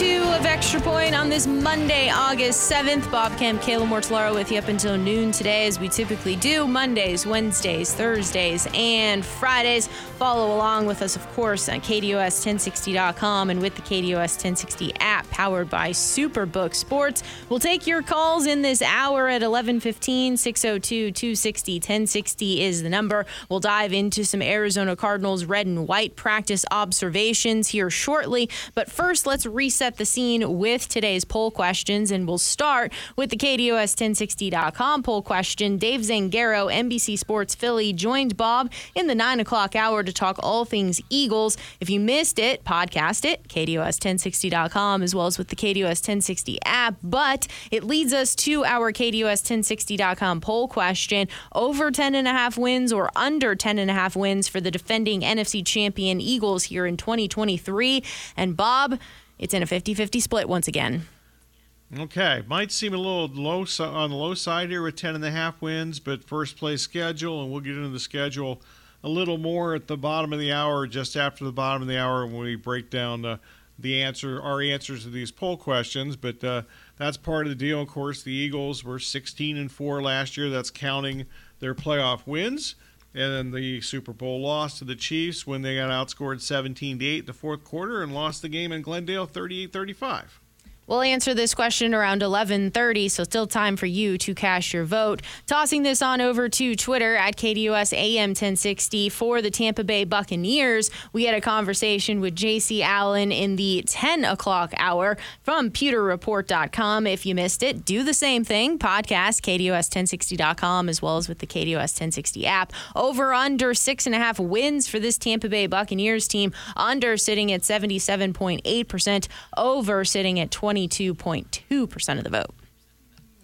Two of Extra Point on this Monday, August 7th. Bob Kemp, Kayla Mortellaro with you up until noon today, as we typically do Mondays, Wednesdays, Thursdays, and Fridays. Follow along with us, of course, on KDUS1060.com and with the KDUS 1060 app powered by Superbook Sports. We'll take your calls in this hour at 11:15. 602-260-1060 is the number. We'll dive into some Arizona Cardinals red and white practice observations here shortly. But first, let's reset the scene with today's poll questions, and we'll start with the KDUS1060.com poll question. Dave Zangaro, NBC Sports Philly, joined Bob in the 9 o'clock hour to talk all things Eagles. If you missed it, podcast it, KDUS1060.com, as well as with the KDUS 1060 app. But it leads us to our KDUS1060.com poll question over 10.5 wins or under 10.5 wins for the defending NFC champion Eagles here in 2023. And Bob, it's in a 50 50 split once again. Okay, might seem a little low on the low side here with 10 and a half wins, but first place schedule, and we'll get into the schedule a little more at the bottom of the hour, just after the bottom of the hour when we break down the the answer, our answers to these poll questions. But uh, that's part of the deal. Of course, the Eagles were 16 and four last year. That's counting their playoff wins. And then the Super Bowl loss to the Chiefs when they got outscored 17 to 8 in the fourth quarter and lost the game in Glendale 38 35. We'll answer this question around 11:30, so still time for you to cast your vote. Tossing this on over to Twitter at KDUS AM 1060 for the Tampa Bay Buccaneers. We had a conversation with JC Allen in the 10 o'clock hour from PewterReport.com. If you missed it, do the same thing. Podcast KDUS1060.com as well as with the KDUS 1060 app. Over under six and a half wins for this Tampa Bay Buccaneers team. Under sitting at 77.8%. Over sitting at 20. 22.2% of the vote.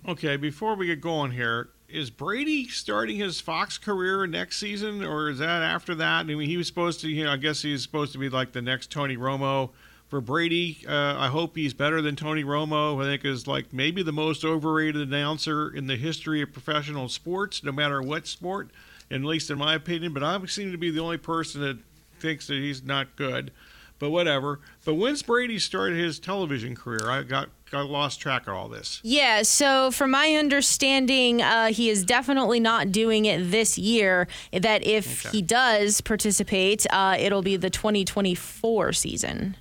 Okay, before we get going here, is Brady starting his Fox career next season, or is that after that? I mean, he was supposed to, you know, I guess he's supposed to be like the next Tony Romo. For Brady, uh, I hope he's better than Tony Romo. I think is like maybe the most overrated announcer in the history of professional sports, no matter what sport, at least in my opinion. But I seem to be the only person that thinks that he's not good but whatever. But when's Brady started his television career? I got got lost track of all this. Yeah, so from my understanding, uh, he is definitely not doing it this year. That if okay. he does participate, uh, it'll be the 2024 season.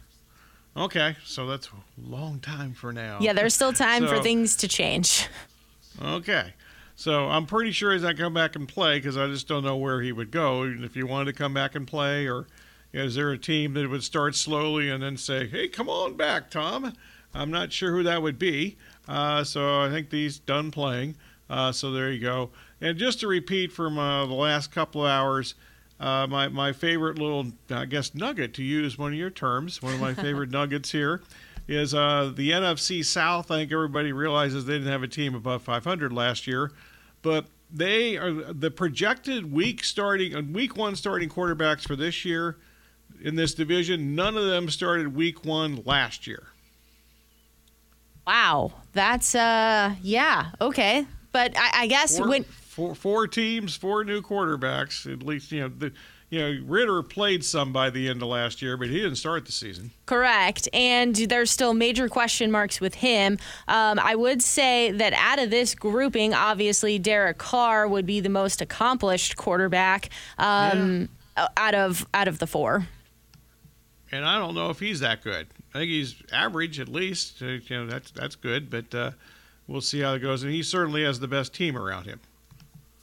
Okay, so that's a long time for now. Yeah, there's still time so, for things to change. Okay. So I'm pretty sure he's not come back and play because I just don't know where he would go. if he wanted to come back and play or is there a team that would start slowly and then say, hey, come on back, Tom? I'm not sure who that would be. Uh, so I think he's done playing. Uh, so there you go. And just to repeat from uh, the last couple of hours, uh, my, my favorite little, I guess, nugget to use one of your terms, one of my favorite nuggets here is uh, the NFC South. I think everybody realizes they didn't have a team above 500 last year, but they are the projected week starting, week one starting quarterbacks for this year in this division. None of them started week one last year. Wow, that's uh, yeah, okay, but I, I guess four, when four, four teams, four new quarterbacks, at least you know the you know, Ridder played some by the end of last year, but he didn't start the season. Correct. And there's still major question marks with him. Um, I would say that out of this grouping, obviously, Derek Carr would be the most accomplished quarterback um, yeah. out of out of the four and I don't know if he's that good. I think he's average at least. Uh, you know, that's that's good, but uh, we'll see how it goes. And he certainly has the best team around him.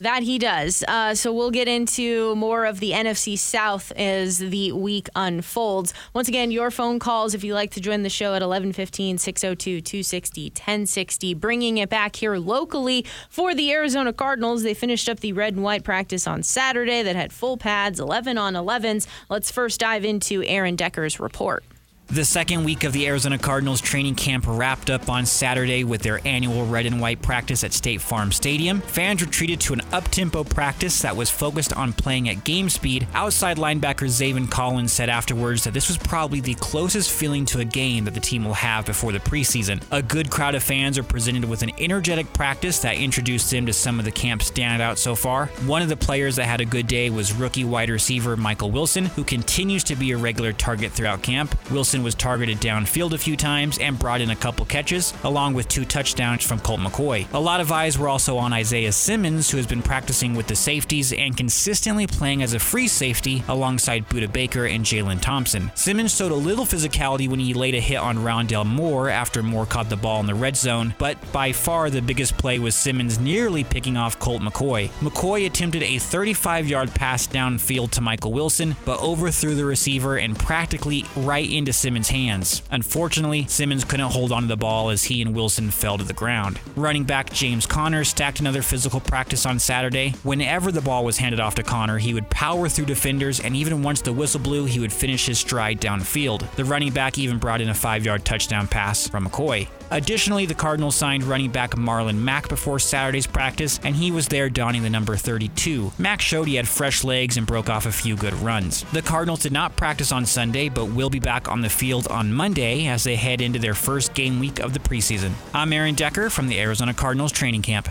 That he does. Uh, so we'll get into more of the NFC South as the week unfolds. Once again, your phone calls if you'd like to join the show at 1115 602 260 1060. Bringing it back here locally for the Arizona Cardinals. They finished up the red and white practice on Saturday that had full pads, 11 on 11s. Let's first dive into Aaron Decker's report. The second week of the Arizona Cardinals training camp wrapped up on Saturday with their annual red and white practice at State Farm Stadium. Fans were treated to an up-tempo practice that was focused on playing at game speed. Outside linebacker Zaven Collins said afterwards that this was probably the closest feeling to a game that the team will have before the preseason. A good crowd of fans are presented with an energetic practice that introduced them to some of the camp's standouts so far. One of the players that had a good day was rookie wide receiver Michael Wilson, who continues to be a regular target throughout camp. Wilson was targeted downfield a few times and brought in a couple catches, along with two touchdowns from Colt McCoy. A lot of eyes were also on Isaiah Simmons, who has been practicing with the safeties and consistently playing as a free safety alongside Budda Baker and Jalen Thompson. Simmons showed a little physicality when he laid a hit on Rondale Moore after Moore caught the ball in the red zone, but by far the biggest play was Simmons nearly picking off Colt McCoy. McCoy attempted a 35 yard pass downfield to Michael Wilson, but overthrew the receiver and practically right into Simmons hands. Unfortunately, Simmons couldn't hold onto the ball as he and Wilson fell to the ground. Running back James Conner stacked another physical practice on Saturday. Whenever the ball was handed off to Conner, he would power through defenders, and even once the whistle blew, he would finish his stride downfield. The running back even brought in a five yard touchdown pass from McCoy. Additionally, the Cardinals signed running back Marlon Mack before Saturday's practice, and he was there donning the number 32. Mack showed he had fresh legs and broke off a few good runs. The Cardinals did not practice on Sunday, but will be back on the field on Monday as they head into their first game week of the preseason. I'm Aaron Decker from the Arizona Cardinals training camp.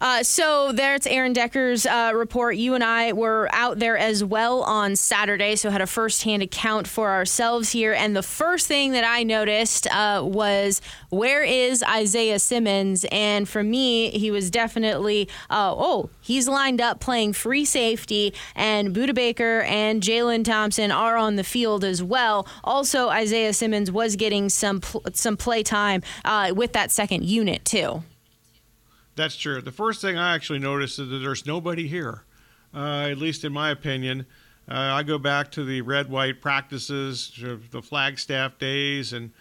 Uh, so there's Aaron Decker's uh, report. You and I were out there as well on Saturday, so had a firsthand account for ourselves here. And the first thing that I noticed uh, was where is Isaiah Simmons? And for me, he was definitely uh, oh he's lined up playing free safety, and Budda Baker and Jalen Thompson are on the field as well. Also, Isaiah Simmons was getting some pl- some play time uh, with that second unit too. That's true. The first thing I actually noticed is that there's nobody here, uh, at least in my opinion. Uh, I go back to the red white practices, the Flagstaff days, and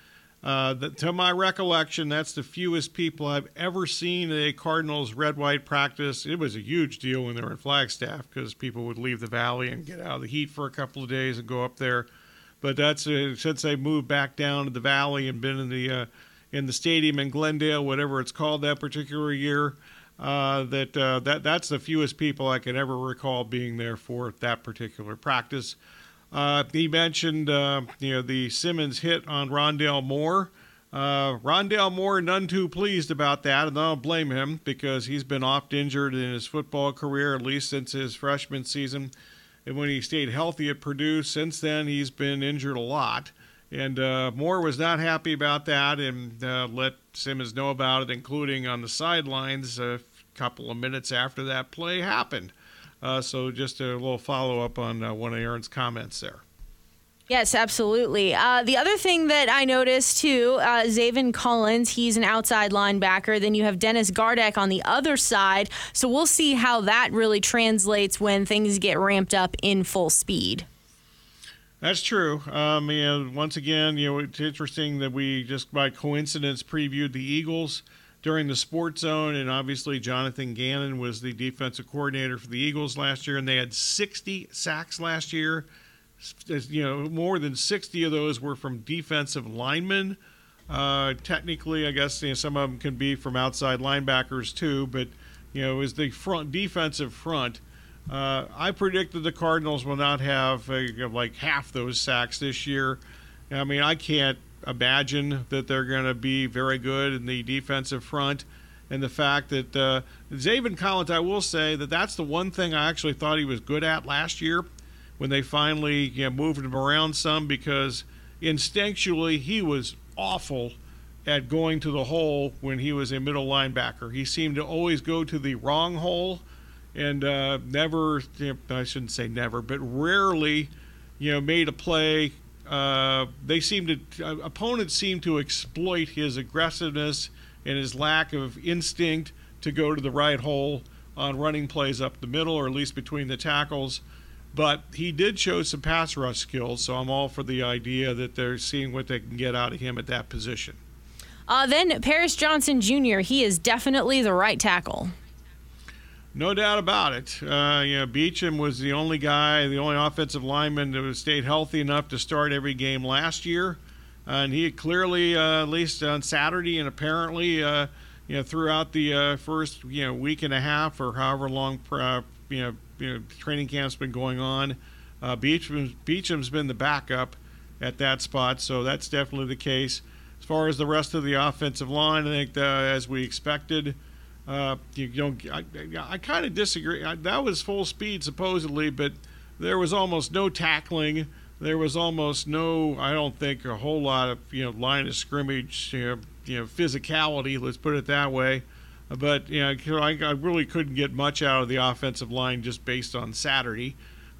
uh, the, to my recollection, that's the fewest people I've ever seen at a Cardinals red white practice. It was a huge deal when they were in Flagstaff because people would leave the valley and get out of the heat for a couple of days and go up there. But that's uh, since they moved back down to the valley and been in the uh, in the stadium in Glendale, whatever it's called that particular year. Uh, that uh, that that's the fewest people I can ever recall being there for that particular practice. Uh, he mentioned uh, you know the Simmons hit on Rondale Moore. Uh, Rondale Moore none too pleased about that, and I don't blame him because he's been oft injured in his football career at least since his freshman season. And when he stayed healthy at Purdue, since then he's been injured a lot. And uh, Moore was not happy about that and uh, let Simmons know about it, including on the sidelines a couple of minutes after that play happened. Uh, so just a little follow up on uh, one of Aaron's comments there. Yes, absolutely. Uh, the other thing that I noticed too, uh, Zaven Collins, he's an outside linebacker. Then you have Dennis Gardeck on the other side. So we'll see how that really translates when things get ramped up in full speed. That's true. Um, know, once again, you know, it's interesting that we just by coincidence previewed the Eagles during the Sports Zone, and obviously Jonathan Gannon was the defensive coordinator for the Eagles last year, and they had 60 sacks last year. You know, more than 60 of those were from defensive linemen. Uh, technically, I guess you know, some of them can be from outside linebackers too, but you know, it was the front defensive front uh, I predicted the Cardinals will not have uh, like half those sacks this year. I mean, I can't imagine that they're going to be very good in the defensive front. And the fact that uh, Zaven Collins, I will say that that's the one thing I actually thought he was good at last year when they finally you know, moved him around some because instinctually he was awful at going to the hole when he was a middle linebacker. He seemed to always go to the wrong hole and uh, never, you know, I shouldn't say never, but rarely, you know, made a play. Uh, they seem to, uh, opponents seem to exploit his aggressiveness and his lack of instinct to go to the right hole on running plays up the middle or at least between the tackles. But he did show some pass rush skills, so I'm all for the idea that they're seeing what they can get out of him at that position. Uh, then Paris Johnson Jr., he is definitely the right tackle. No doubt about it. Uh, you know, Beachum was the only guy, the only offensive lineman that stayed healthy enough to start every game last year, and he clearly, uh, at least on Saturday, and apparently, uh, you know, throughout the uh, first you know week and a half or however long uh, you know, you know training camp's been going on, uh, Beachum, Beachum's been the backup at that spot, so that's definitely the case. As far as the rest of the offensive line, I think the, as we expected. Uh, you don't. I, I kind of disagree. I, that was full speed supposedly, but there was almost no tackling. There was almost no. I don't think a whole lot of you know line of scrimmage, you know, you know physicality. Let's put it that way. But you know, I, I really couldn't get much out of the offensive line just based on Saturday.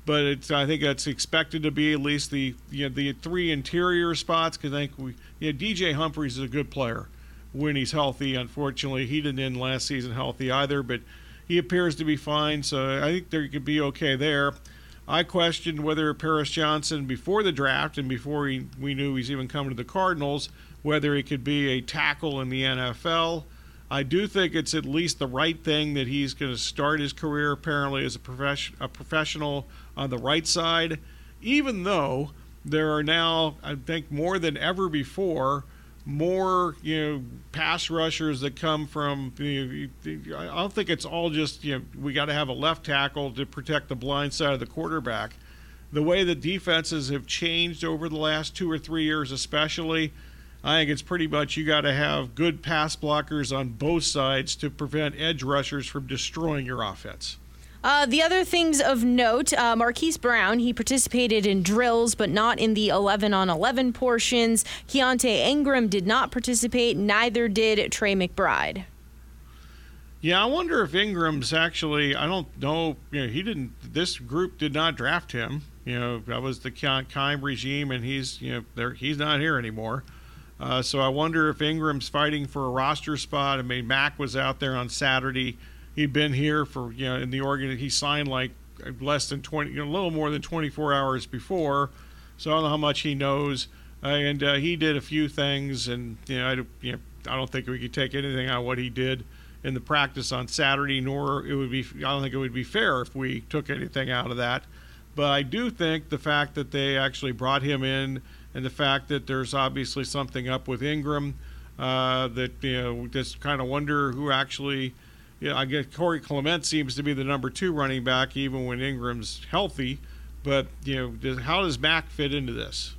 But it's, I think that's expected to be at least the you know, the three interior spots because I think we you know, DJ Humphries is a good player when he's healthy. Unfortunately, he didn't end last season healthy either, but he appears to be fine. So I think they could be okay there. I questioned whether Paris Johnson before the draft and before he, we knew he's even coming to the Cardinals, whether he could be a tackle in the NFL. I do think it's at least the right thing that he's going to start his career apparently as a, profession, a professional on the right side, even though there are now, I think, more than ever before, more you know pass rushers that come from. You know, I don't think it's all just you know we got to have a left tackle to protect the blind side of the quarterback. The way the defenses have changed over the last two or three years, especially, I think it's pretty much you got to have good pass blockers on both sides to prevent edge rushers from destroying your offense. Uh, the other things of note uh, Marquise Brown, he participated in drills, but not in the 11 on 11 portions. Keaontay Ingram did not participate, neither did Trey McBride. Yeah, I wonder if Ingram's actually, I don't know, you know, he didn't, this group did not draft him. You know, that was the Keim regime, and he's, you know, there, he's not here anymore. Uh, so I wonder if Ingram's fighting for a roster spot. I mean, Mack was out there on Saturday he'd been here for you know in the organ he signed like less than 20 you know, a little more than 24 hours before. So i don't know how much he knows. Uh, and uh, he did a few things and you know, I, you know i don't think we could take anything out of what he did in the practice on saturday nor it would be i don't think it would be fair if we took anything out of that. But i do think the fact that they actually brought him in and the fact that there's obviously something up with ingram uh, that you know just kind of wonder who actually yeah, I guess Corey Clement seems to be the number two running back, even when Ingram's healthy. But you know, does, how does Mack fit into this?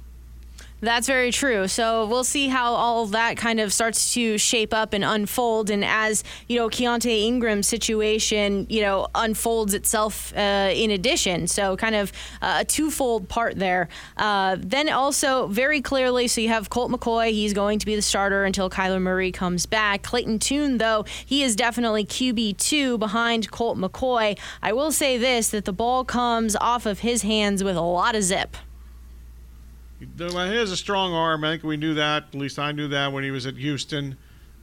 That's very true. So we'll see how all that kind of starts to shape up and unfold. And as, you know, Keaontay Ingram's situation, you know, unfolds itself uh, in addition. So kind of uh, a twofold part there. Uh, then also very clearly, so you have Colt McCoy. He's going to be the starter until Kyler Murray comes back. Clayton Tune, though, he is definitely QB2 behind Colt McCoy. I will say this, that the ball comes off of his hands with a lot of zip. He has a strong arm. I think we knew that. At least I knew that when he was at Houston.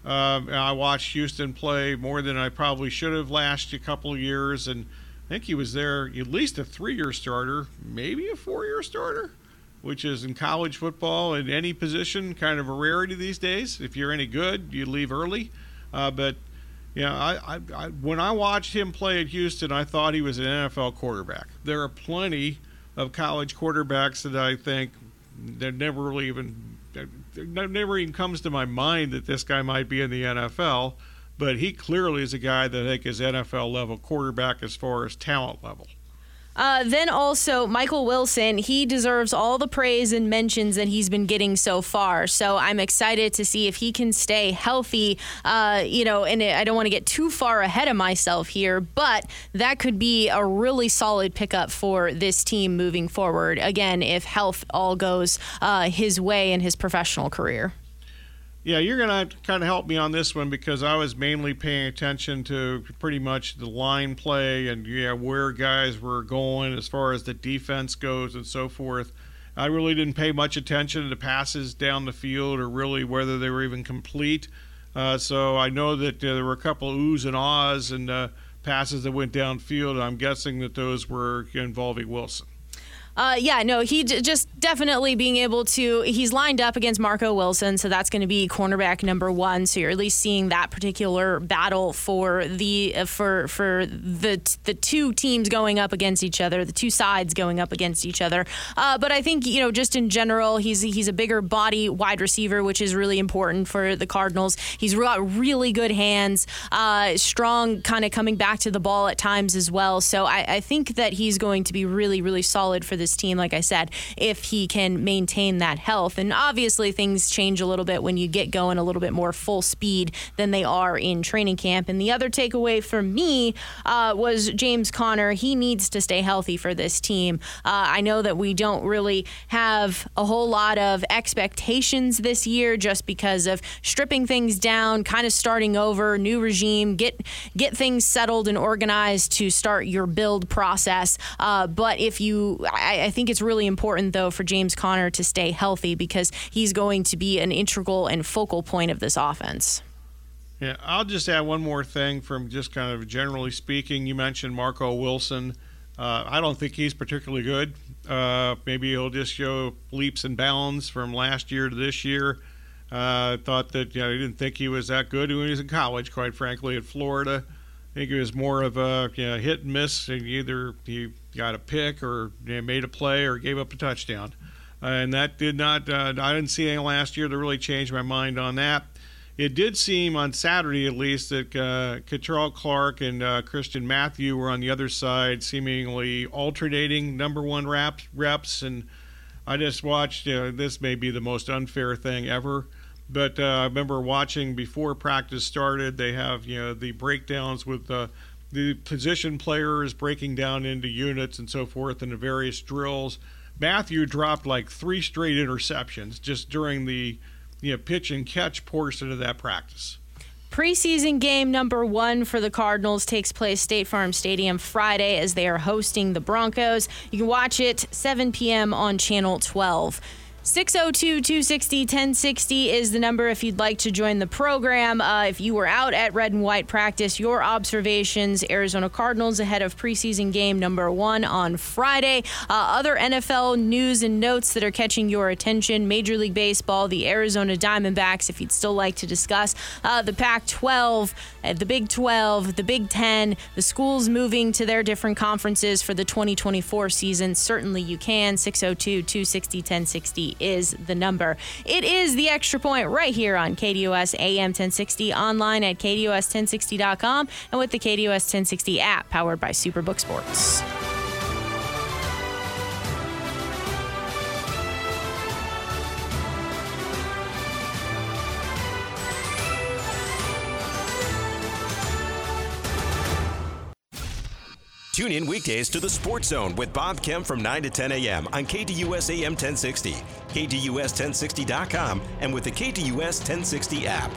Uh, I watched Houston play more than I probably should have last a couple of years, and I think he was there at least a three-year starter, maybe a four-year starter, which is in college football in any position kind of a rarity these days. If you're any good, you leave early. Uh, but yeah, I, I, I, when I watched him play at Houston, I thought he was an NFL quarterback. There are plenty of college quarterbacks that I think that never really even never even comes to my mind that this guy might be in the NFL. But he clearly is a guy that I think is NFL level quarterback as far as talent level. Uh, then also Michael Wilson, he deserves all the praise and mentions that he's been getting so far. So I'm excited to see if he can stay healthy. Uh, you know, and I don't want to get too far ahead of myself here, but that could be a really solid pickup for this team moving forward. Again, if health all goes uh, his way in his professional career. Yeah, you're going to kind of help me on this one because I was mainly paying attention to pretty much the line play and yeah, where guys were going as far as the defense goes and so forth. I really didn't pay much attention to passes down the field or really whether they were even complete. Uh, so I know that uh, there were a couple oohs and ahs and uh, passes that went downfield. I'm guessing that those were involving Wilson. Uh, yeah, no, he j- just definitely being able to. He's lined up against Marco Wilson, so that's going to be cornerback number one. So you're at least seeing that particular battle for the uh, for for the the two teams going up against each other, the two sides going up against each other. Uh, but I think you know, just in general, he's he's a bigger body wide receiver, which is really important for the Cardinals. He's got really good hands, uh, strong, kind of coming back to the ball at times as well. So I, I think that he's going to be really really solid for the this team, like I said, if he can maintain that health. And obviously, things change a little bit when you get going a little bit more full speed than they are in training camp. And the other takeaway for me uh, was James Conner. He needs to stay healthy for this team. Uh, I know that we don't really have a whole lot of expectations this year just because of stripping things down, kind of starting over, new regime, get get things settled and organized to start your build process. Uh, but if you, I, I, think it's really important, though, for James Conner to stay healthy because he's going to be an integral and focal point of this offense. Yeah, I'll just add one more thing from just kind of generally speaking. You mentioned Marco Wilson. Uh, I don't think he's particularly good. Uh, maybe he'll just show leaps and bounds from last year to this year. I uh, thought that you know, I didn't think he was that good when he was in college, quite frankly, at Florida. I think it was more of a you know, hit and miss. And either he got a pick or made a play or gave up a touchdown. Uh, and that did not, uh, I didn't see anything last year to really change my mind on that. It did seem on Saturday, at least, that uh, Clark and uh, Christian Matthew were on the other side, seemingly alternating number one reps. reps and I just watched, this may be the most unfair thing ever. But uh, I remember watching before practice started, they have you know the breakdowns with the position players breaking down into units and so forth in the various drills. Matthew dropped like three straight interceptions just during the you know, pitch and catch portion of that practice. Preseason game number one for the Cardinals takes place State Farm Stadium Friday as they are hosting the Broncos. You can watch it 7 p.m. on Channel 12. 602 260 1060 is the number if you'd like to join the program. Uh, if you were out at red and white practice, your observations Arizona Cardinals ahead of preseason game number one on Friday. Uh, other NFL news and notes that are catching your attention Major League Baseball, the Arizona Diamondbacks, if you'd still like to discuss uh, the Pac 12, uh, the Big 12, the Big 10, the schools moving to their different conferences for the 2024 season. Certainly you can. 602 260 1060 is the number. It is the extra point right here on KDUS AM 1060, online at KDUS1060.com, and with the KDUS 1060 app powered by Superbook Sports. Tune in weekdays to the Sports Zone with Bob Kemp from 9 to 10 a.m. on KDUS AM 1060, KDUS1060.com, and with the KDUS 1060 app.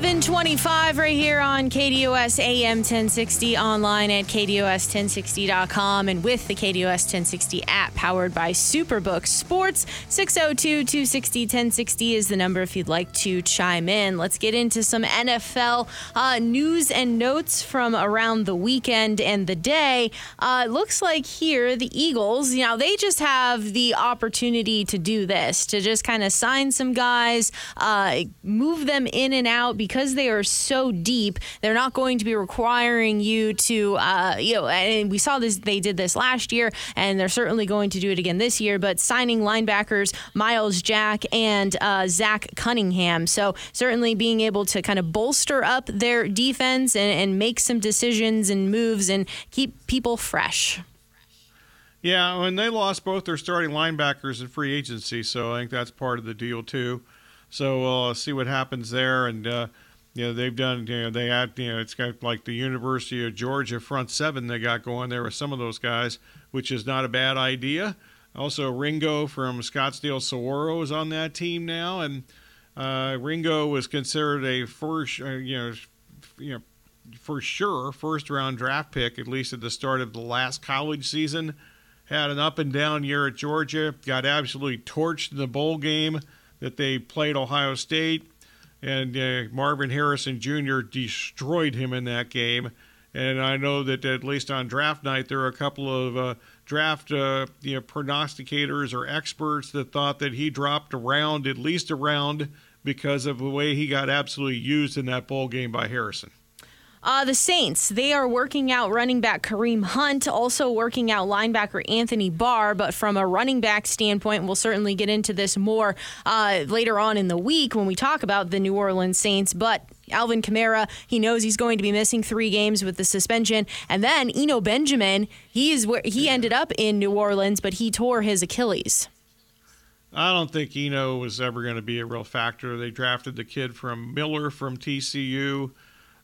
1125 right here on KDUS AM 1060 online at KDUS1060.com and with the KDUS 1060 app powered by Superbook Sports. 602 260 1060 is the number if you'd like to chime in. Let's get into some NFL uh, news and notes from around the weekend and the day. Uh, looks like here the Eagles, you know, they just have the opportunity to do this, to just kind of sign some guys, uh, move them in and out because they are so deep, they're not going to be requiring you to, uh, you know, and we saw this, they did this last year, and they're certainly going to do it again this year, but signing linebackers Myles Jack and uh, Zach Cunningham. So certainly being able to kind of bolster up their defense and, and make some decisions and moves and keep people fresh. Yeah, and they lost both their starting linebackers in free agency, so I think that's part of the deal too. So we'll uh, see what happens there. And, uh, you know, they've done, you know, they had, you know, it's got like the University of Georgia front seven they got going there with some of those guys, which is not a bad idea. Also, Ringo from Scottsdale Saguaro is on that team now. And uh, Ringo was considered a first, uh, you know, you know, for sure first round draft pick, at least at the start of the last college season. Had an up and down year at Georgia, got absolutely torched in the bowl game that they played Ohio State, and uh, Marvin Harrison Jr. destroyed him in that game. And I know that at least on draft night, there are a couple of uh, draft uh, you know, prognosticators or experts that thought that he dropped around, at least around, because of the way he got absolutely used in that bowl game by Harrison. Uh, the Saints, they are working out running back Kareem Hunt, also working out linebacker Anthony Barr. But from a running back standpoint, we'll certainly get into this more uh, later on in the week when we talk about the New Orleans Saints. But Alvin Kamara, he knows he's going to be missing three games with the suspension. And then Eno Benjamin, he is where he ended up in New Orleans, but he tore his Achilles. I don't think Eno was ever going to be a real factor. They drafted the kid from Miller from TCU.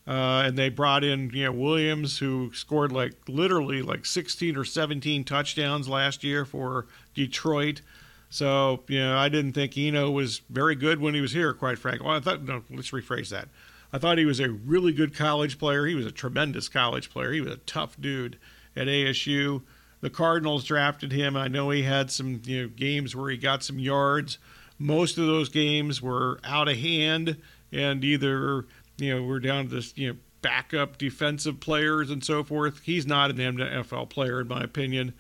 Uh, and they brought in you know Williams, who scored like literally like 16 or 17 touchdowns last year for Detroit. So you know I didn't think Eno was very good when he was here, quite frankly. Well, I thought no, let's rephrase that. I thought he was a really good college player. He was a tremendous college player. He was a tough dude at ASU. The Cardinals drafted him. I know he had some you know, games where he got some yards. Most of those games were out of hand and either you know, we're down to this, you know, backup defensive players and so forth. He's not an NFL player, in my opinion.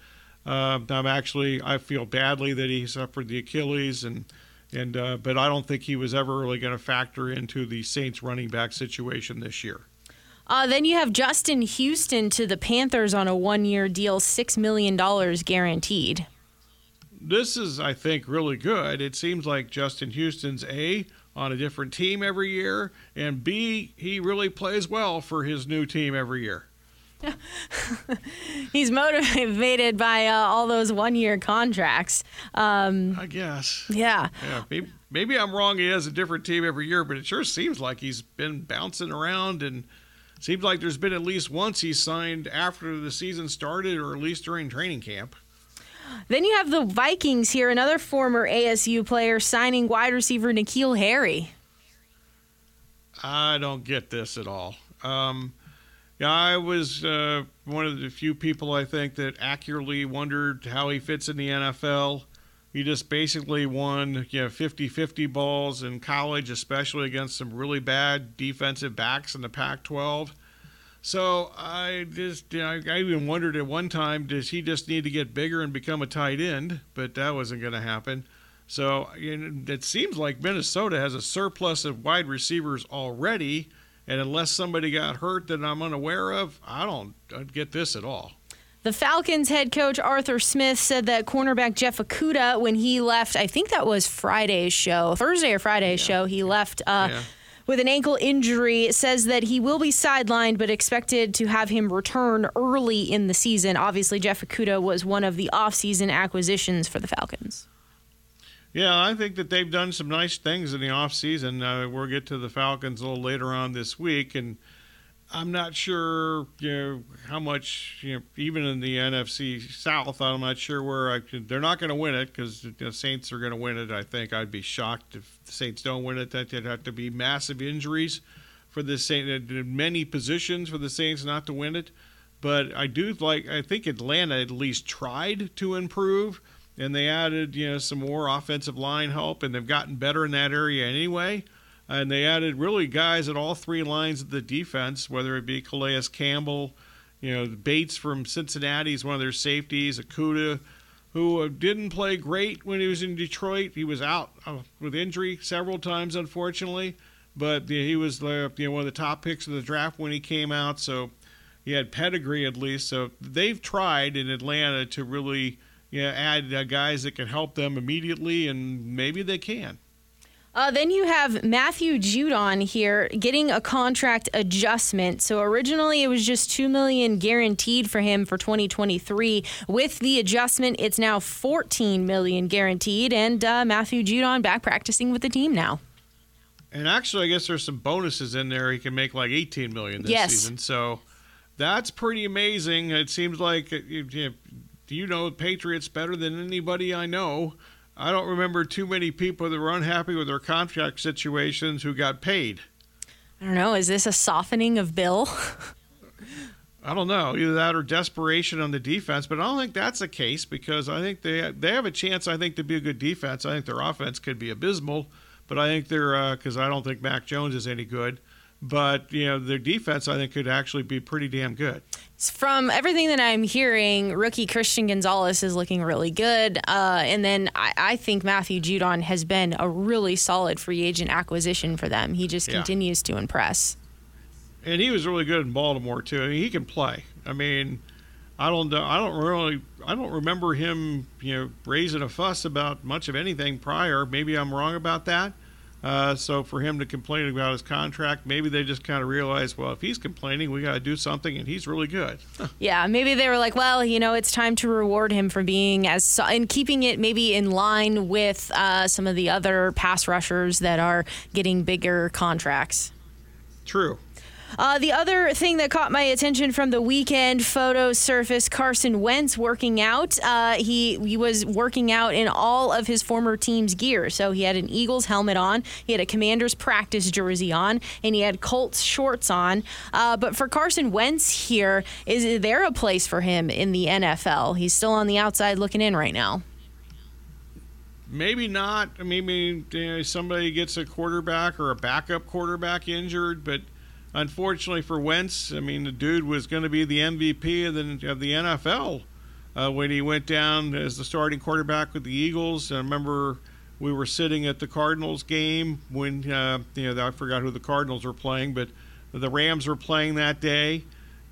Uh, I'm actually, I feel badly that he suffered the Achilles, and and uh, but I don't think he was ever really going to factor into the Saints running back situation this year. Uh, then you have Justin Houston to the Panthers on a one-year deal, six million dollars guaranteed. This is, I think, really good. It seems like Justin Houston's a on a different team every year, and B, he really plays well for his new team every year. He's motivated by uh, all those one-year contracts. Um, I guess. Yeah. Yeah. Maybe, maybe I'm wrong. He has a different team every year, but it sure seems like he's been bouncing around, and seems like there's been at least once he signed after the season started, or at least during training camp. Then you have the Vikings here, another former ASU player signing wide receiver N'Keal Harry. I don't get this at all. Um, yeah, I was uh, one of the few people I think that accurately wondered how he fits in the NFL. He just basically won you know, 50 50 balls in college, especially against some really bad defensive backs in the Pac 12. So I just, you know, I even wondered at one time, does he just need to get bigger and become a tight end? But that wasn't going to happen. So you know, it seems like Minnesota has a surplus of wide receivers already, and unless somebody got hurt that I'm unaware of, I don't, I get this at all. The Falcons head coach Arthur Smith said that cornerback Jeff Okudah, when he left, I think that was Friday's show, Thursday or Friday's yeah. show, he left. Uh, yeah with an ankle injury says that he will be sidelined but expected to have him return early in the season. Obviously, Jeff Okudah was one of the offseason acquisitions for the Falcons. Yeah, I think that they've done some nice things in the offseason. Uh, we'll get to the Falcons a little later on this week, and I'm not sure, you know, how much, you know, even in the NFC South, I'm not sure where I could. They're not going to win it because the Saints are going to win it. I think I'd be shocked if the Saints don't win it. That would have to be massive injuries for the Saints, uh, many positions for the Saints not to win it. But I do like. I think Atlanta at least tried to improve, and they added, you know, some more offensive line help, and they've gotten better in that area anyway and they added really guys at all three lines of the defense, whether it be Calais Campbell, you know, Bates from Cincinnati is one of their safeties, Okudah, who didn't play great when he was in Detroit. He was out uh, with injury several times, unfortunately, but he was you know, one of the top picks of the draft when he came out, so he had pedigree at least. So they've tried in Atlanta to really you know, add uh, guys that can help them immediately, and maybe they can. Uh, then you have Matthew Judon here getting a contract adjustment. So originally it was just two million guaranteed for him for 2023. With the adjustment, it's now 14 million guaranteed, and uh, Matthew Judon back practicing with the team now. And actually, I guess there's some bonuses in there. He can make like 18 million this yes. season. So that's pretty amazing. It seems like uh, you, you know Patriots better than anybody I know. I don't remember too many people that were unhappy with their contract situations who got paid. I don't know. Is this a softening of Bill? I don't know, either that or desperation on the defense, but I don't think that's the case because I think they they have a chance. I think to be a good defense. I think their offense could be abysmal, but I think they're because uh, I don't think Mac Jones is any good. But you know their defense, I think, could actually be pretty damn good. From everything that I'm hearing, rookie Christian Gonzalez is looking really good, uh, and then I, I, think Matthew Judon has been a really solid free agent acquisition for them. He just yeah. continues to impress and he was really good in Baltimore too. I mean, he can play. I mean, I don't know. I don't really. I don't remember him, you know, raising a fuss about much of anything prior. Maybe I'm wrong about that. Uh, so for him to complain about his contract, maybe they just kind of realized, well, if he's complaining, we got to do something, and he's really good. yeah, maybe they were like, well, you know, it's time to reward him for being as and keeping it maybe in line with uh, some of the other pass rushers that are getting bigger contracts. True. Uh, the other thing that caught my attention from the weekend photos surfaced Carson Wentz working out. Uh, he, he was working out in all of his former team's gear. So he had an Eagles helmet on, he had a Commander's practice jersey on, and he had Colts shorts on. Uh, but for Carson Wentz here, is there a place for him in the NFL? He's still on the outside looking in right now. Maybe not. Maybe you know, somebody gets a quarterback or a backup quarterback injured, but – unfortunately for Wentz, I mean, the dude was going to be the MVP of the, of the NFL uh, when he went down as the starting quarterback with the Eagles. I remember we were sitting at the Cardinals game when, uh, you know, I forgot who the Cardinals were playing, but the Rams were playing that day.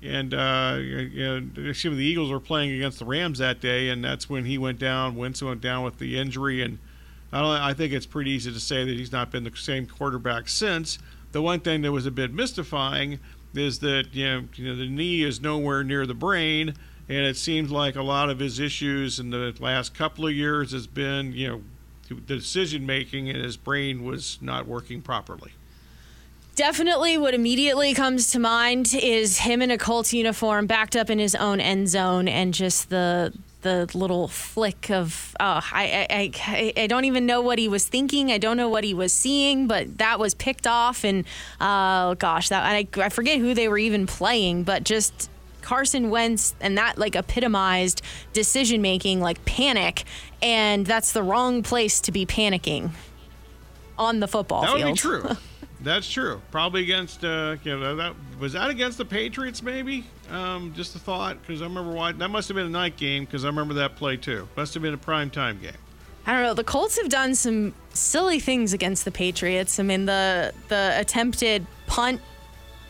And uh, you know, excuse me, the Eagles were playing against the Rams that day, and that's when he went down. Wentz went down with the injury, and I, don't, I think it's pretty easy to say that he's not been the same quarterback since. The one thing that was a bit mystifying is that you know, you know the knee is nowhere near the brain, and it seems like a lot of his issues in the last couple of years has been you know the decision making and his brain was not working properly. Definitely, what immediately comes to mind is him in a Colts uniform, backed up in his own end zone, and just the the little flick of uh, I, I, I I don't even know what he was thinking. I don't know what he was seeing, but that was picked off. And uh, gosh, that I, I forget who they were even playing, but just Carson Wentz and that like epitomized decision making, like panic, and that's the wrong place to be panicking on the football that field. That would be true. That's true. Probably against uh, you know, that was that against the Patriots maybe. Um, just a thought because I remember why that must have been a night game because I remember that play too. Must have been a prime time game. I don't know. The Colts have done some silly things against the Patriots. I mean, the the attempted punt,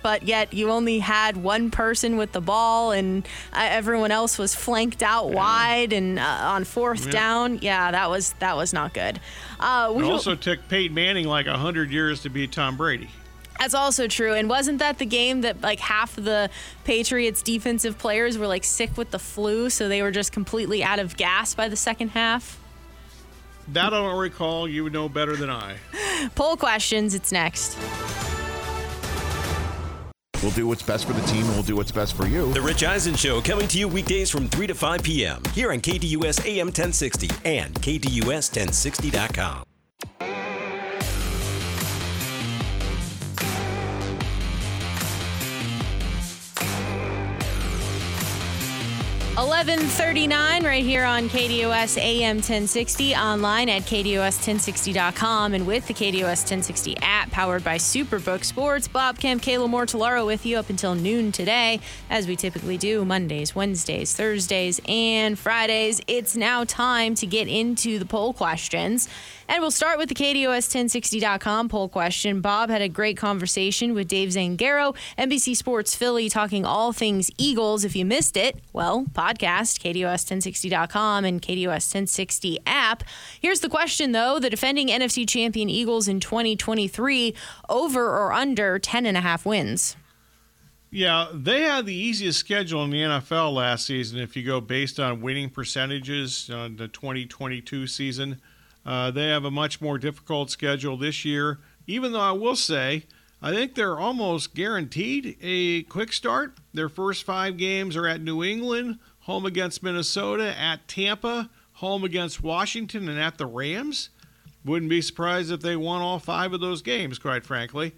but yet you only had one person with the ball, and uh, everyone else was flanked out yeah. wide and uh, on fourth yeah. down. Yeah, that was that was not good. Uh, we it also took Peyton Manning like hundred years to beat Tom Brady. That's also true. And wasn't that the game that like half of the Patriots defensive players were like sick with the flu, so they were just completely out of gas by the second half? That I don't recall. You would know better than I. Poll questions. It's next. We'll do what's best for the team and we'll do what's best for you. The Rich Eisen Show coming to you weekdays from 3 to 5 p.m. here on KDUS AM 1060 and KDUS1060.com. 1139 right here on KDUS AM 1060 online at KDUS1060.com and with the KDUS 1060 app powered by Superbook Sports. Bob Kemp, Kayla Mortellaro with you up until noon today, as we typically do Mondays, Wednesdays, Thursdays, and Fridays. It's now time to get into the poll questions. And we'll start with the KDUS1060.com poll question. Bob had a great conversation with Dave Zangaro, NBC Sports Philly, talking all things Eagles. If you missed it, well, podcast, KDUS1060.com and KDUS1060 app. Here's the question, though. The defending NFC champion Eagles in 2023, over or under 10 and a half wins? Yeah, they had the easiest schedule in the NFL last season if you go based on winning percentages on the 2022 season. Uh, they have a much more difficult schedule this year, even though I will say I think they're almost guaranteed a quick start. Their first five games are at New England, home against Minnesota, at Tampa, home against Washington, and at the Rams. Wouldn't be surprised if they won all five of those games, quite frankly.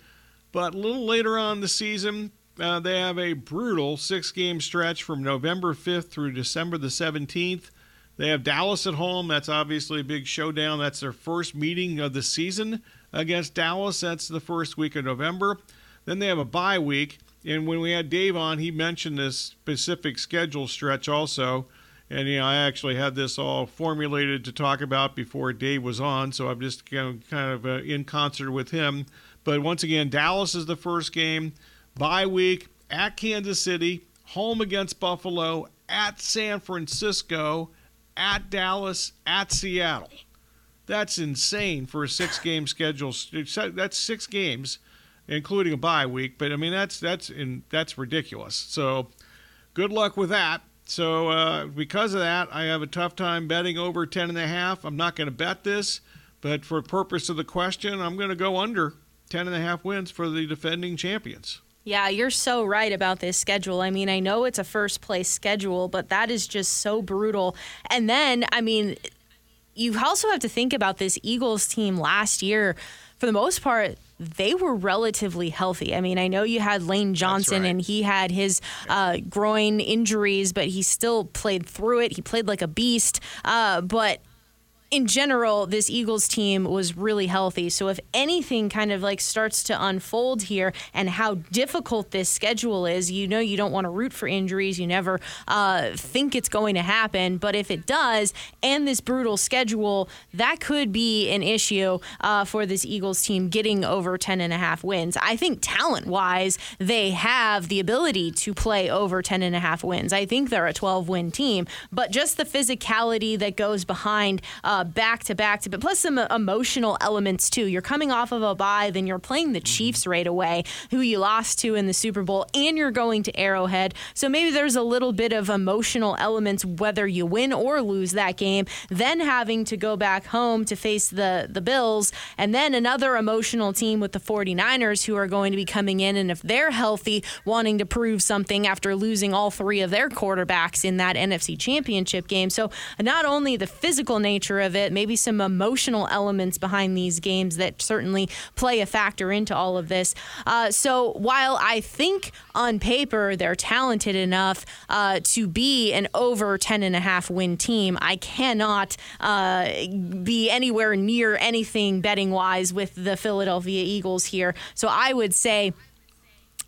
But a little later on the season, uh, they have a brutal six game stretch from November 5th through December the 17th. They have Dallas at home. That's obviously a big showdown. That's their first meeting of the season against Dallas. That's the first week of November. Then they have a bye week. And when we had Dave on, he mentioned this specific schedule stretch also. And you know, I actually had this all formulated to talk about before Dave was on, so I'm just you know, kind of uh, in concert with him. But once again, Dallas is the first game, bye week at Kansas City, home against Buffalo, at San Francisco, at Dallas, at Seattle. That's insane for a six-game schedule. That's six games, including a bye week. But I mean, that's that's in, that's ridiculous. So, good luck with that. So, uh, because of that, I have a tough time betting over ten and a half. I'm not going to bet this, but for purpose of the question, I'm going to go under ten and a half wins for the defending champions. Yeah, you're so right about this schedule. I mean, I know it's a first place schedule, but that is just so brutal. And then, I mean, you also have to think about this Eagles team last year. For the most part, they were relatively healthy. I mean, I know you had Lane Johnson right. and he had his uh, groin injuries, but he still played through it. He played like a beast. Uh, but in general, this Eagles team was really healthy. So if anything kind of like starts to unfold here and how difficult this schedule is, you know you don't want to root for injuries. You never uh, think it's going to happen. But if it does, and this brutal schedule, that could be an issue uh, for this Eagles team getting over 10 and a half wins. I think talent wise, they have the ability to play over 10 and a half wins. I think they're a 12 win team, but just the physicality that goes behind. Uh, Uh, back to back to, but plus some uh, emotional elements too. You're coming off of a bye, then you're playing the Chiefs mm-hmm. right away, who you lost to in the Super Bowl, and you're going to Arrowhead. So maybe there's a little bit of emotional elements whether you win or lose that game. Then having to go back home to face the the Bills, and then another emotional team with the 49ers who are going to be coming in, and if they're healthy, wanting to prove something after losing all three of their quarterbacks in that NFC Championship game. So not only the physical nature of of it, maybe some emotional elements behind these games that certainly play a factor into all of this. Uh, so while I think on paper they're talented enough uh, to be an over 10 and a half win team, I cannot uh, be anywhere near anything betting wise with the Philadelphia Eagles here. So I would say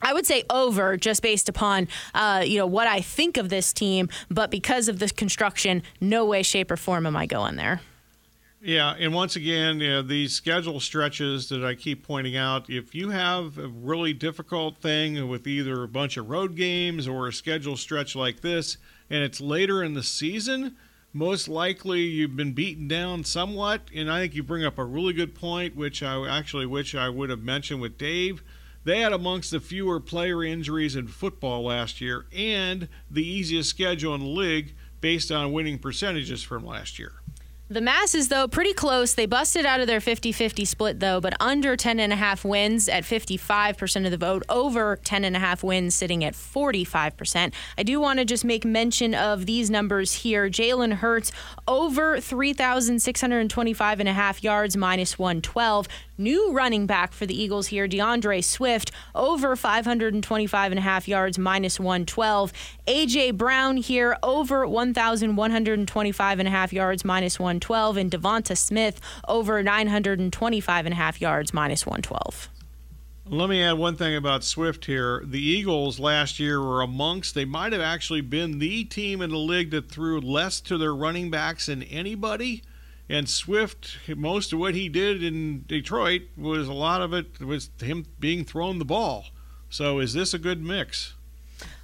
I would say over just based upon uh, you know what I think of this team, but because of this construction, no way, shape, or form am I going there. Yeah, and once again, you know, these schedule stretches that I keep pointing out, if you have a really difficult thing with either a bunch of road games or a schedule stretch like this, and it's later in the season, most likely you've been beaten down somewhat. And I think you bring up a really good point, which I actually wish I would have mentioned with Dave they had amongst the fewer player injuries in football last year and the easiest schedule in the league based on winning percentages from last year. The Masses, though, pretty close. They busted out of their 50 50 split, though, but under 10.5 wins at 55% of the vote, over 10.5 wins sitting at 45%. I do want to just make mention of these numbers here. Jalen Hurts, over 3,625 and a half yards, minus 112 new running back for the Eagles here, D'Andre Swift, over 525 and a half yards, minus 112. A.J. Brown here, over 1,125 and a half yards, minus 112. And Devonta Smith, over 925 and a half yards, minus 112. Let me add one thing about Swift here. The Eagles last year were amongst, they might have actually been the team in the league that threw less to their running backs than anybody. And Swift, most of what he did in Detroit was a lot of it was him being thrown the ball. So is this a good mix?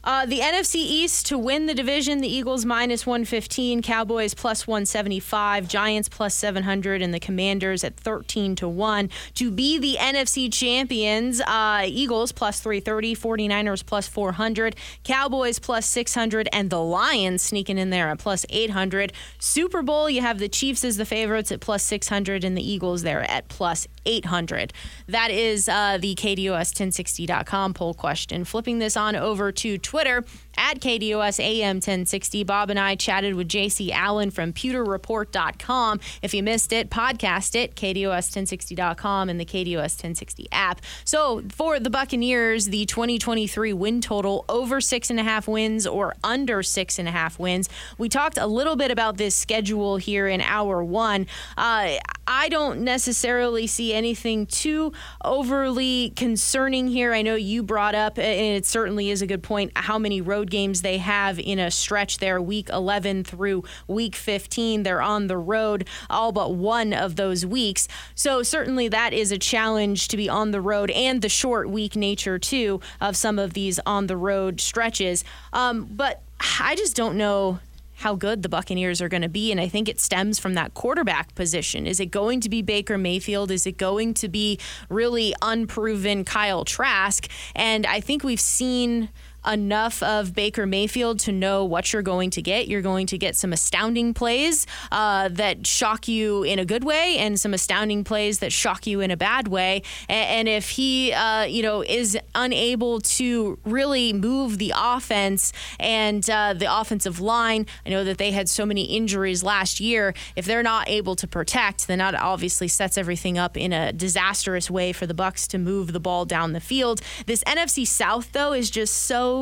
Uh, the NFC East to win the division, the Eagles minus 115, Cowboys plus 175, Giants plus 700, and the Commanders at 13 to 1. To be the NFC champions, uh, Eagles plus 330, 49ers plus 400, Cowboys plus 600, and the Lions sneaking in there at plus 800. Super Bowl, you have the Chiefs as the favorites at plus 600, and the Eagles there at plus 800. That is uh, the KDUS 1060.com poll question. Flipping this on over to Twitter. Twitter at KDUS AM 1060. Bob and I chatted with JC Allen from pewterreport.com. If you missed it, podcast it, KDUS1060.com and the KDUS 1060 app. So for the Buccaneers, the 2023 win total over six and a half wins or under six and a half wins. We talked a little bit about this schedule here in hour one. Uh, I don't necessarily see anything too overly concerning here. I know you brought up, and it certainly is a good point, how many road games they have in a stretch there, week 11 through week 15. They're on the road all but one of those weeks. So certainly that is a challenge to be on the road and the short week nature, too, of some of these on the road stretches. Um, but I just don't know how good the Buccaneers are going to be. And I think it stems from that quarterback position. Is it going to be Baker Mayfield? Is it going to be really unproven Kyle Trask? And I think we've seen enough of Baker Mayfield to know what you're going to get. You're going to get some astounding plays uh, that shock you in a good way, and some astounding plays that shock you in a bad way. And, and if he, uh, you know, is unable to really move the offense and uh, the offensive line, I know that they had so many injuries last year. If they're not able to protect, then that obviously sets everything up in a disastrous way for the Bucs to move the ball down the field. This NFC South, though, is just so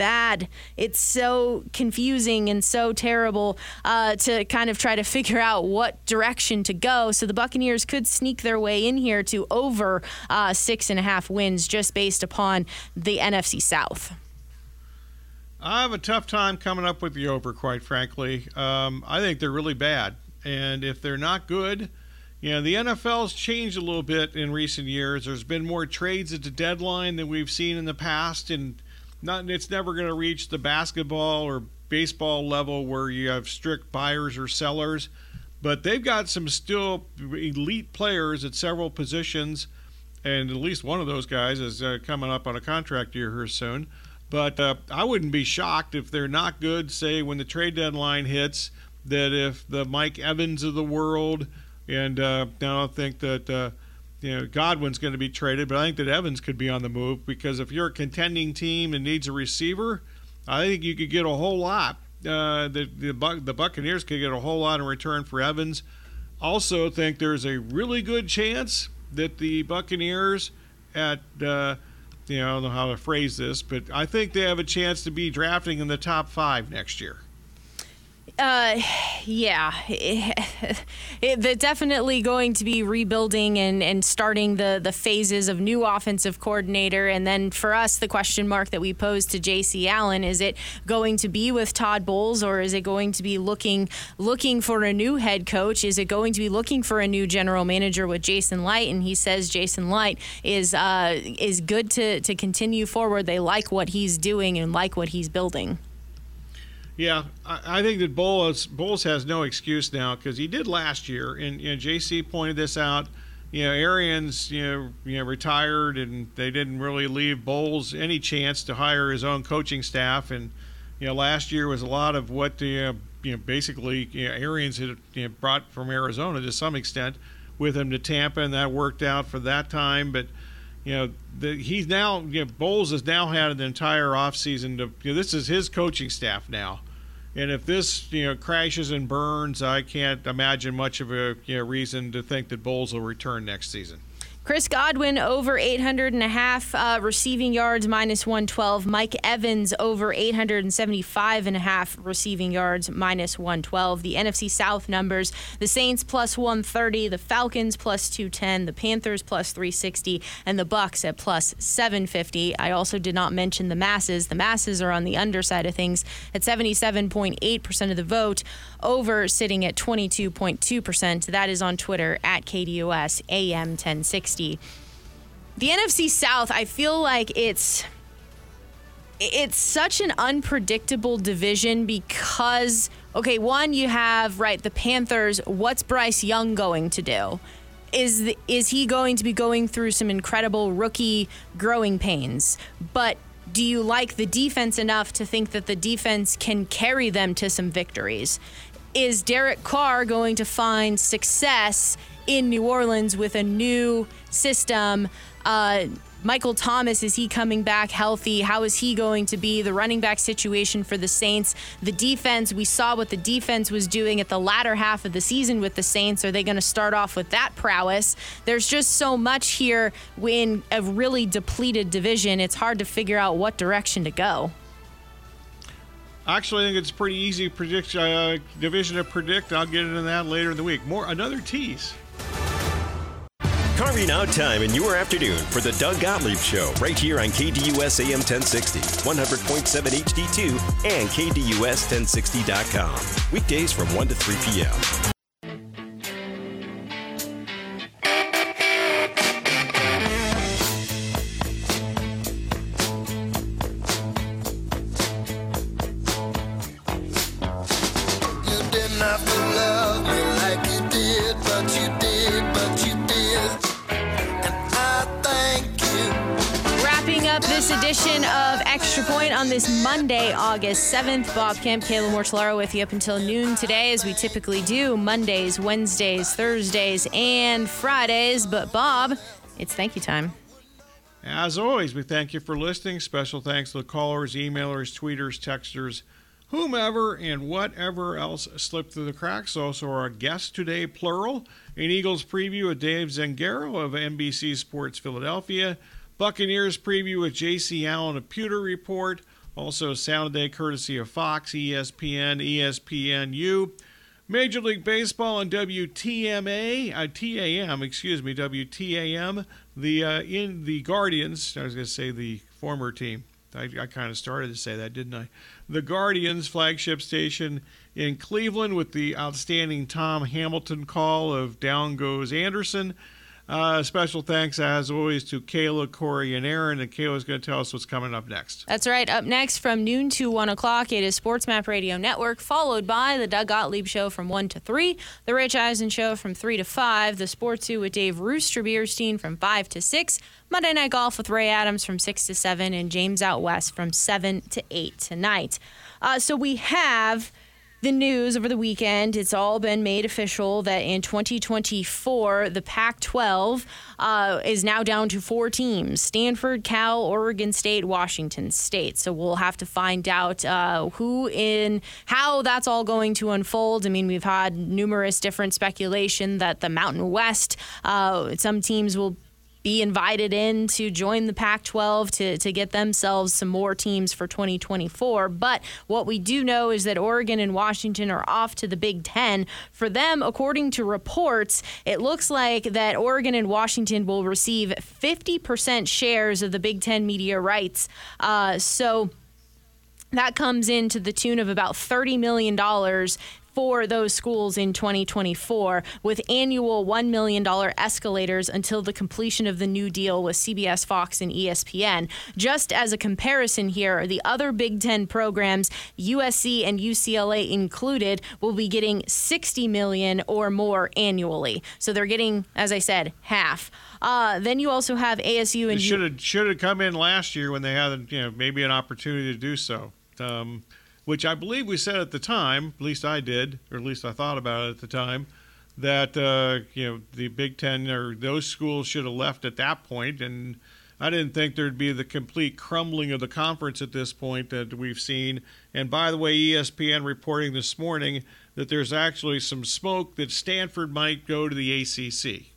bad. It's so confusing and so terrible uh, to kind of try to figure out what direction to go. So the Buccaneers could sneak their way in here to over uh, six and a half wins just based upon the NFC South. I have a tough time coming up with the over, quite frankly. Um, I think they're really bad. And if they're not good, you know, the NFL's changed a little bit in recent years. There's been more trades at the deadline than we've seen in the past. And not it's never going to reach the basketball or baseball level where you have strict buyers or sellers, but they've got some still elite players at several positions, and at least one of those guys is uh, coming up on a contract year here soon. But uh, I wouldn't be shocked if they're not good. Say when the trade deadline hits, that if the Mike Evans of the world, and uh, I think that uh, you know Godwin's going to be traded, but I think that Evans could be on the move because if you're a contending team and needs a receiver, I think you could get a whole lot. Uh, the the, Buc- the Buccaneers could get a whole lot in return for Evans. Also, think there's a really good chance that the Buccaneers at uh, you know I don't know how to phrase this, but I think they have a chance to be drafting in the top five next year. Uh, yeah, it, it, they're definitely going to be rebuilding and, and starting the, the phases of new offensive coordinator. And then for us, the question mark that we posed to J.C. Allen is it going to be with Todd Bowles or is it going to be looking looking for a new head coach? Is it going to be looking for a new general manager with Jason Licht? And he says Jason Licht is uh, is good to to continue forward. They like what he's doing and like what he's building. Yeah, I, I think that Bowles Bowles has no excuse now because he did last year, and you know, JC pointed this out. You know, Arians, you know, you know, retired, and they didn't really leave Bowles any chance to hire his own coaching staff. And you know, last year was a lot of what the uh, you know basically you know, Arians had you know, brought from Arizona to some extent with him to Tampa, and that worked out for that time. But you know, the, he's now you know, Bowles has now had an entire offseason to. You know, this is his coaching staff now and if this, you know, crashes and burns, I can't imagine much of a you know, reason to think that Bowles will return next season. Chris Godwin over 800 and a half uh, receiving yards minus 112. Mike Evans over 875 and a half receiving yards minus 112. The NFC South numbers: the Saints plus 130, the Falcons plus 210, the Panthers plus 360, and the Bucs at plus 750. I also did not mention the masses. The masses are on the underside of things at 77.8 percent of the vote. Over sitting at 22.2 percent. That is on Twitter at KDUS AM 1060. The NFC South, I feel like it's it's such an unpredictable division because okay, one you have right the Panthers. What's Bryce Young going to do? Is the, is he going to be going through some incredible rookie growing pains? But do you like the defense enough to think that the defense can carry them to some victories? Is Derek Carr going to find success in New Orleans with a new system. Uh, Michael Thomas, is he coming back healthy? How is he going to be? The running back situation for the Saints, the defense, we saw what the defense was doing at the latter half of the season with the Saints. Are they going to start off with that prowess? There's just so much here in a really depleted division. It's hard to figure out what direction to go. Actually, I think it's pretty easy predict uh, division to predict. I'll get into that later in the week. More another tease. Carving out time in your afternoon for the Doug Gottlieb Show right here on KDUS AM 1060, 100.7 HD2, and KDUS1060.com. Weekdays from 1 to 3 p.m. on this Monday, August 7th. Bob Camp, Kayla Mortellaro with you up until noon today, as we typically do Mondays, Wednesdays, Thursdays, and Fridays. But, Bob, it's thank you time. As always, we thank you for listening. Special thanks to the callers, emailers, tweeters, texters, whomever, and whatever else slipped through the cracks. Also, our guest today, plural, an Eagles preview with Dave Zangaro of NBC Sports Philadelphia. Buccaneers preview with J.C. Allen, a Pewter Report. Also, Sound Day courtesy of Fox, ESPN, ESPNU. Major League Baseball on WTMA, uh, TAM, excuse me, WTAM. The uh, in the Guardians. I was going to say the former team. I, I kind of started to say that, didn't I? The Guardians flagship station in Cleveland with the outstanding Tom Hamilton call of Down Goes Anderson. Uh, special thanks, as always, to Kayla, Corey, and Aaron. And Kayla's going to tell us what's coming up next. That's right. Up next from noon to 1 o'clock, it is Sports Map Radio Network, followed by the Doug Gottlieb Show from 1 to 3, the Rich Eisen Show from 3 to 5, the Sports 2 with Dave Rooster Beerstein from 5 to 6, Monday Night Golf with Ray Adams from 6 to 7, and James Out West from 7 to 8 tonight. Uh, so we have the news over the weekend. It's all been made official that in 2024, the Pac 12 uh, is now down to four teams Stanford, Cal, Oregon State, Washington State. So we'll have to find out uh, who in how that's all going to unfold. I mean, we've had numerous different speculation that the Mountain West, uh, some teams will be invited in to join the Pac 12 to, to get themselves some more teams for 2024. But what we do know is that Oregon and Washington are off to the Big Ten. For them, according to reports, it looks like that Oregon and Washington will receive 50% shares of the Big Ten media rights. Uh, so that comes in to the tune of about $30 million for those schools in 2024 with annual $1 million escalators until the completion of the new deal with CBS, Fox, and ESPN. Just as a comparison here, the other Big Ten programs, USC and UCLA included, will be getting 60 million or more annually. So they're getting, as I said, half. Uh, then you also have ASU and should have should have come in last year when they had you know maybe an opportunity to do so. Um, which I believe we said at the time, at least I did, or at least I thought about it at the time, that uh, you know the Big Ten or those schools should have left at that point, and I didn't think there'd be the complete crumbling of the conference at this point that we've seen. And by the way, ESPN reporting this morning that there's actually some smoke that Stanford might go to the ACC.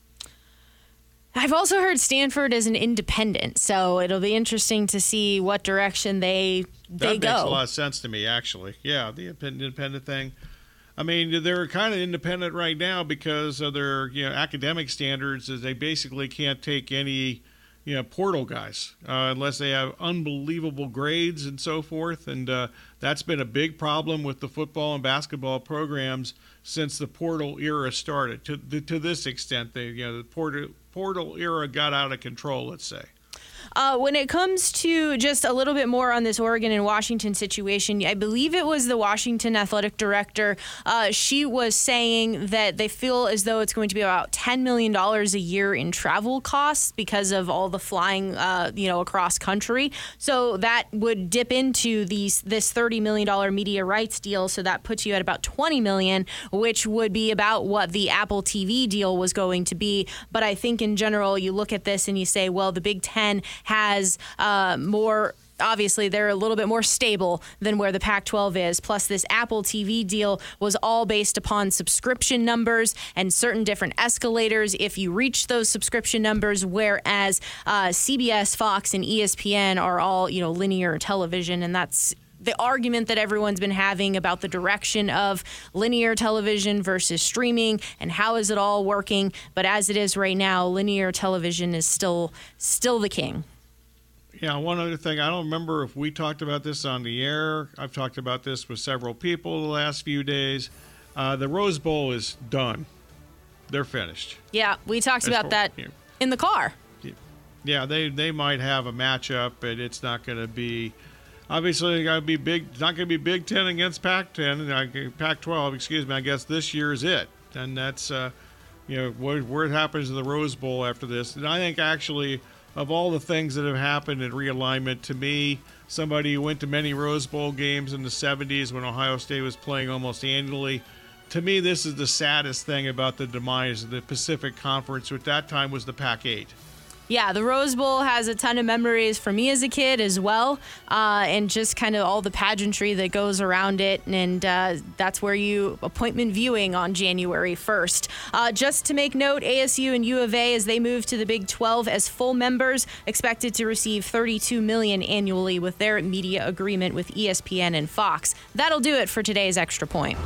I've also heard Stanford is an independent, so it'll be interesting to see what direction they they that go. That makes a lot of sense to me, actually. Yeah, the independent thing. I mean, they're kind of independent right now because of their you know academic standards. Is they basically can't take any you know portal guys uh, unless they have unbelievable grades and so forth. And uh, that's been a big problem with the football and basketball programs since the portal era started. To to this extent, they you know the portal portal era got out of control. Let's say. Uh, when it comes to just a little bit more on this Oregon and Washington situation, I believe it was the Washington athletic director. Uh, she was saying that they feel as though it's going to be about $10 million a year in travel costs because of all the flying, uh, you know, across country. So that would dip into these this $30 million media rights deal. So that puts you at about 20 million, which would be about what the Apple TV deal was going to be. But I think in general, you look at this and you say, well, the Big Ten has uh, more obviously they're a little bit more stable than where the Pac 12 is. Plus, this Apple TV deal was all based upon subscription numbers and certain different escalators if you reach those subscription numbers, whereas uh, CBS, Fox, and ESPN are all, you know, linear television. And that's the argument that everyone's been having about the direction of linear television versus streaming and how is it all working but as it is right now linear television is still still the king yeah, one other thing. I don't remember if we talked about this on the air. I've talked about this with several people the last few days. Uh, the Rose Bowl is done. They're finished. Yeah, we talked about that in the car. Yeah, they, they might have a matchup, but it's not going to be. Obviously, got to be big. It's not going to be Big Ten against Pac-10, Pac-12. Excuse me. I guess this year is it, and that's uh, you know where, where it happens in the Rose Bowl after this. And I think actually of all the things that have happened in realignment, to me, somebody who went to many Rose Bowl games in the 70s when Ohio State was playing almost annually, to me, this is the saddest thing about the demise of the Pacific Conference, which at that time was the Pac 8 yeah, the Rose Bowl has a ton of memories for me as a kid as well, uh, and just kind of all the pageantry that goes around it. And uh, that's where you appointment viewing on January 1st. Uh, just to make note, ASU and U of A, as they move to the Big 12 as full members, expected to receive 32 million annually with their media agreement with ESPN and Fox. That'll do it for today's extra point.